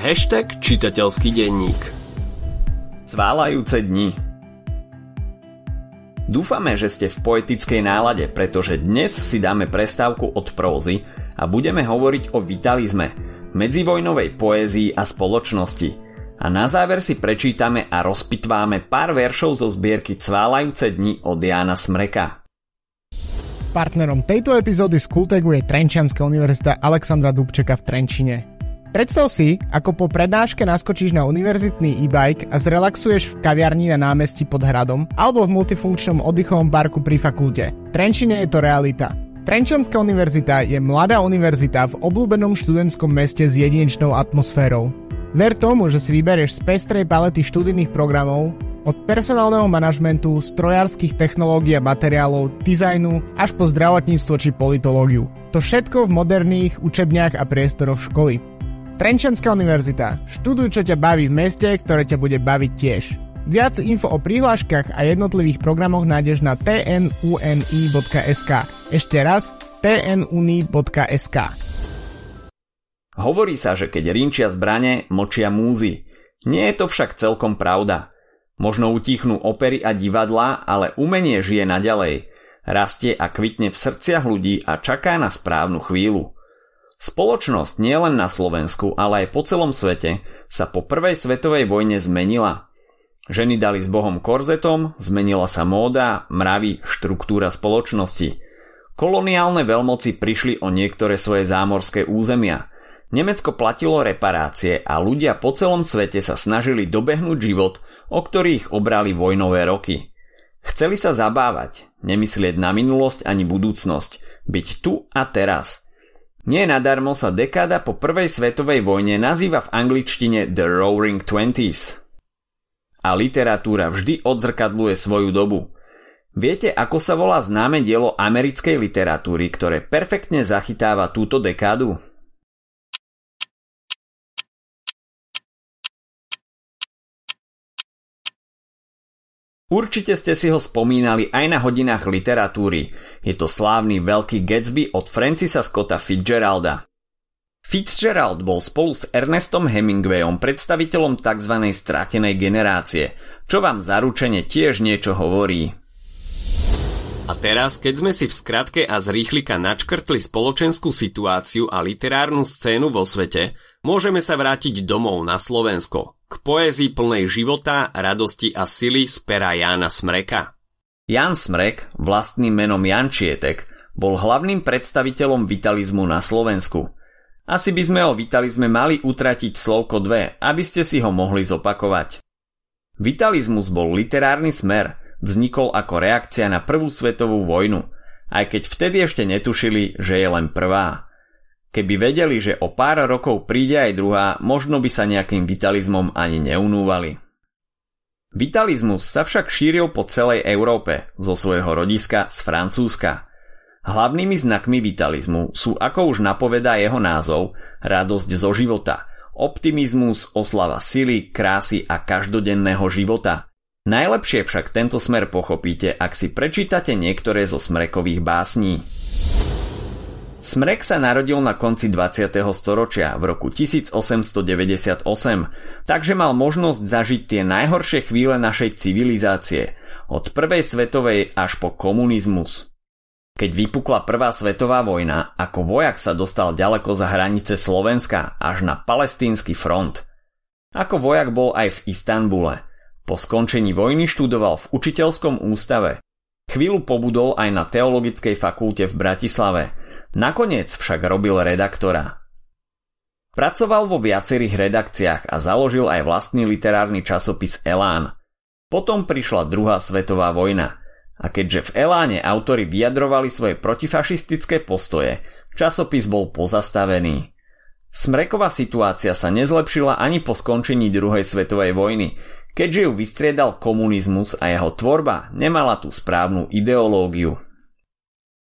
Hashtag čitateľský denník Cválajúce dni Dúfame, že ste v poetickej nálade, pretože dnes si dáme prestávku od prózy a budeme hovoriť o vitalizme, medzivojnovej poézii a spoločnosti. A na záver si prečítame a rozpitváme pár veršov zo zbierky Cválajúce dni od Jána Smreka. Partnerom tejto epizódy z Kultegu je Trenčianská univerzita Alexandra Dubčeka v Trenčine. Predstav si, ako po prednáške naskočíš na univerzitný e-bike a zrelaxuješ v kaviarni na námestí pod hradom alebo v multifunkčnom oddychovom barku pri fakulte. Trenčine je to realita. Trenčianská univerzita je mladá univerzita v obľúbenom študentskom meste s jedinečnou atmosférou. Ver tomu, že si vyberieš z pestrej palety študijných programov, od personálneho manažmentu, strojárskych technológií a materiálov, dizajnu až po zdravotníctvo či politológiu. To všetko v moderných učebniach a priestoroch školy. Trenčanská univerzita. Študuj, čo ťa baví v meste, ktoré ťa bude baviť tiež. Viac info o prihláškach a jednotlivých programoch nájdeš na tnuni.sk. Ešte raz tnuni.sk. Hovorí sa, že keď rinčia zbrane, močia múzy. Nie je to však celkom pravda. Možno utichnú opery a divadlá, ale umenie žije naďalej. Rastie a kvitne v srdciach ľudí a čaká na správnu chvíľu. Spoločnosť nielen na Slovensku, ale aj po celom svete sa po prvej svetovej vojne zmenila. Ženy dali s Bohom korzetom, zmenila sa móda, mravy, štruktúra spoločnosti. Koloniálne veľmoci prišli o niektoré svoje zámorské územia. Nemecko platilo reparácie a ľudia po celom svete sa snažili dobehnúť život, o ktorých obrali vojnové roky. Chceli sa zabávať, nemyslieť na minulosť ani budúcnosť, byť tu a teraz. Nie nadarmo sa dekáda po prvej svetovej vojne nazýva v angličtine The Roaring Twenties. A literatúra vždy odzrkadluje svoju dobu. Viete, ako sa volá známe dielo americkej literatúry, ktoré perfektne zachytáva túto dekádu? Určite ste si ho spomínali aj na hodinách literatúry. Je to slávny Veľký Gatsby od Francisa Scotta Fitzgeralda. Fitzgerald bol spolu s Ernestom Hemingwayom predstaviteľom tzv. stratenej generácie, čo vám zaručene tiež niečo hovorí. A teraz, keď sme si v skratke a z rýchlika načkrtli spoločenskú situáciu a literárnu scénu vo svete, môžeme sa vrátiť domov na Slovensko, k poézii plnej života, radosti a sily z pera Jána Smreka. Jan Smrek, vlastným menom Jan Čietek, bol hlavným predstaviteľom vitalizmu na Slovensku. Asi by sme o vitalizme mali utratiť slovko dve, aby ste si ho mohli zopakovať. Vitalizmus bol literárny smer, vznikol ako reakcia na prvú svetovú vojnu, aj keď vtedy ešte netušili, že je len prvá. Keby vedeli, že o pár rokov príde aj druhá, možno by sa nejakým vitalizmom ani neunúvali. Vitalizmus sa však šíril po celej Európe, zo svojho rodiska z Francúzska. Hlavnými znakmi vitalizmu sú, ako už napovedá jeho názov, radosť zo života, optimizmus, oslava sily, krásy a každodenného života. Najlepšie však tento smer pochopíte, ak si prečítate niektoré zo smrekových básní. Smrek sa narodil na konci 20. storočia v roku 1898, takže mal možnosť zažiť tie najhoršie chvíle našej civilizácie, od prvej svetovej až po komunizmus. Keď vypukla prvá svetová vojna, ako vojak sa dostal ďaleko za hranice Slovenska až na palestínsky front. Ako vojak bol aj v Istanbule. Po skončení vojny študoval v učiteľskom ústave. Chvíľu pobudol aj na teologickej fakulte v Bratislave – Nakoniec však robil redaktora. Pracoval vo viacerých redakciách a založil aj vlastný literárny časopis Elán. Potom prišla druhá svetová vojna a keďže v Eláne autory vyjadrovali svoje protifašistické postoje, časopis bol pozastavený. Smreková situácia sa nezlepšila ani po skončení druhej svetovej vojny, keďže ju vystriedal komunizmus a jeho tvorba nemala tú správnu ideológiu.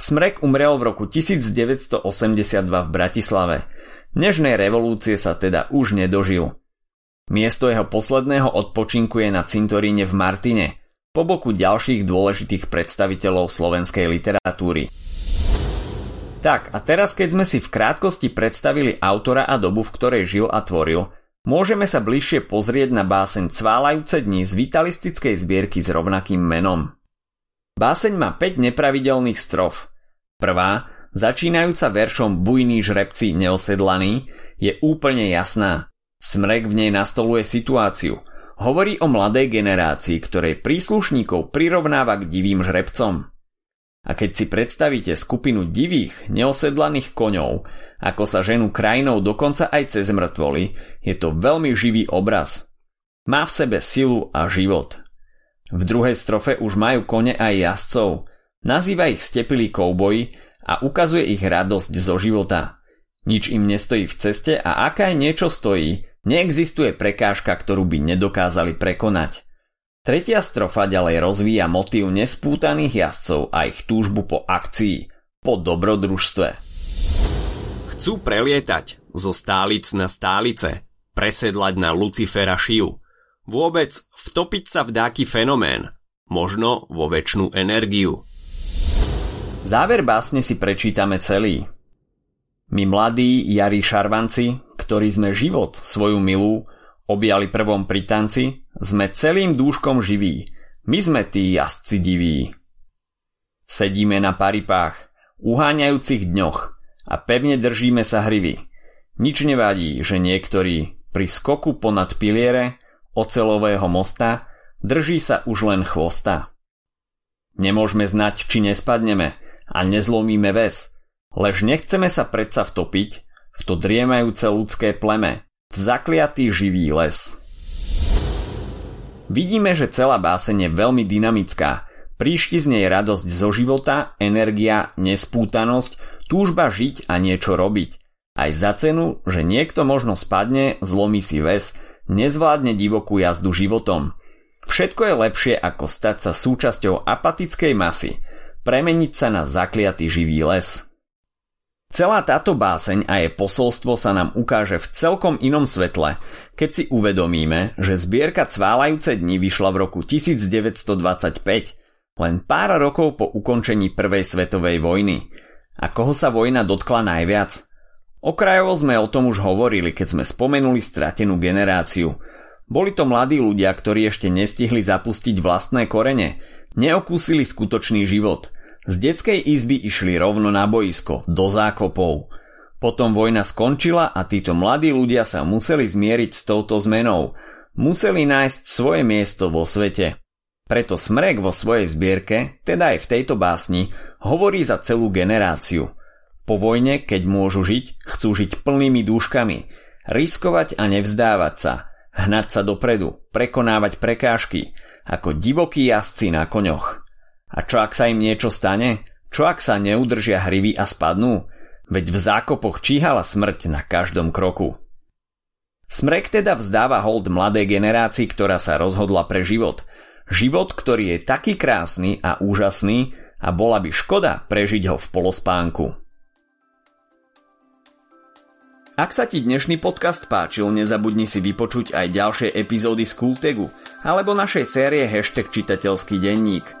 Smrek umrel v roku 1982 v Bratislave. Nežnej revolúcie sa teda už nedožil. Miesto jeho posledného odpočinku je na cintoríne v Martine, po boku ďalších dôležitých predstaviteľov slovenskej literatúry. Tak a teraz keď sme si v krátkosti predstavili autora a dobu, v ktorej žil a tvoril, môžeme sa bližšie pozrieť na báseň Cválajúce dni z vitalistickej zbierky s rovnakým menom. Báseň má 5 nepravidelných strof. Prvá, začínajúca veršom Bujní žrebci neosedlaní, je úplne jasná. Smrek v nej nastoluje situáciu. Hovorí o mladej generácii, ktorej príslušníkov prirovnáva k divým žrebcom. A keď si predstavíte skupinu divých, neosedlaných koňov, ako sa ženú krajinou dokonca aj cez mŕtvoly, je to veľmi živý obraz. Má v sebe silu a život. V druhej strofe už majú kone aj jazdcov. Nazýva ich stepilí kouboji a ukazuje ich radosť zo života. Nič im nestojí v ceste a aká aj niečo stojí, neexistuje prekážka, ktorú by nedokázali prekonať. Tretia strofa ďalej rozvíja motív nespútaných jazdcov a ich túžbu po akcii, po dobrodružstve. Chcú prelietať zo stálic na stálice, presedlať na Lucifera šiu, vôbec vtopiť sa v dáky fenomén, možno vo väčšnú energiu. Záver básne si prečítame celý. My mladí jarí šarvanci, ktorí sme život svoju milú objali prvom pri tanci, sme celým dúškom živí, my sme tí jazdci diví. Sedíme na paripách, uháňajúcich dňoch a pevne držíme sa hrivy. Nič nevadí, že niektorí pri skoku ponad piliere ocelového mosta drží sa už len chvosta. Nemôžeme znať, či nespadneme a nezlomíme ves, lež nechceme sa predsa vtopiť v to driemajúce ľudské pleme, zakliatý živý les. Vidíme, že celá báseň je veľmi dynamická. Príšti z nej radosť zo života, energia, nespútanosť, túžba žiť a niečo robiť. Aj za cenu, že niekto možno spadne, zlomí si ves, nezvládne divokú jazdu životom. Všetko je lepšie ako stať sa súčasťou apatickej masy, premeniť sa na zakliatý živý les. Celá táto báseň a jej posolstvo sa nám ukáže v celkom inom svetle, keď si uvedomíme, že zbierka Cválajúce dni vyšla v roku 1925, len pár rokov po ukončení Prvej svetovej vojny. A koho sa vojna dotkla najviac? Okrajovo sme o tom už hovorili, keď sme spomenuli stratenú generáciu. Boli to mladí ľudia, ktorí ešte nestihli zapustiť vlastné korene, neokúsili skutočný život – z detskej izby išli rovno na boisko, do zákopov. Potom vojna skončila a títo mladí ľudia sa museli zmieriť s touto zmenou. Museli nájsť svoje miesto vo svete. Preto Smrek vo svojej zbierke, teda aj v tejto básni, hovorí za celú generáciu. Po vojne, keď môžu žiť, chcú žiť plnými dúškami, riskovať a nevzdávať sa, hnať sa dopredu, prekonávať prekážky, ako divokí jazdci na koňoch. A čo ak sa im niečo stane? Čo ak sa neudržia hrivy a spadnú? Veď v zákopoch číhala smrť na každom kroku. Smrek teda vzdáva hold mladej generácii, ktorá sa rozhodla pre život. Život, ktorý je taký krásny a úžasný a bola by škoda prežiť ho v polospánku. Ak sa ti dnešný podcast páčil, nezabudni si vypočuť aj ďalšie epizódy z Kultegu alebo našej série hashtag čitateľský denník –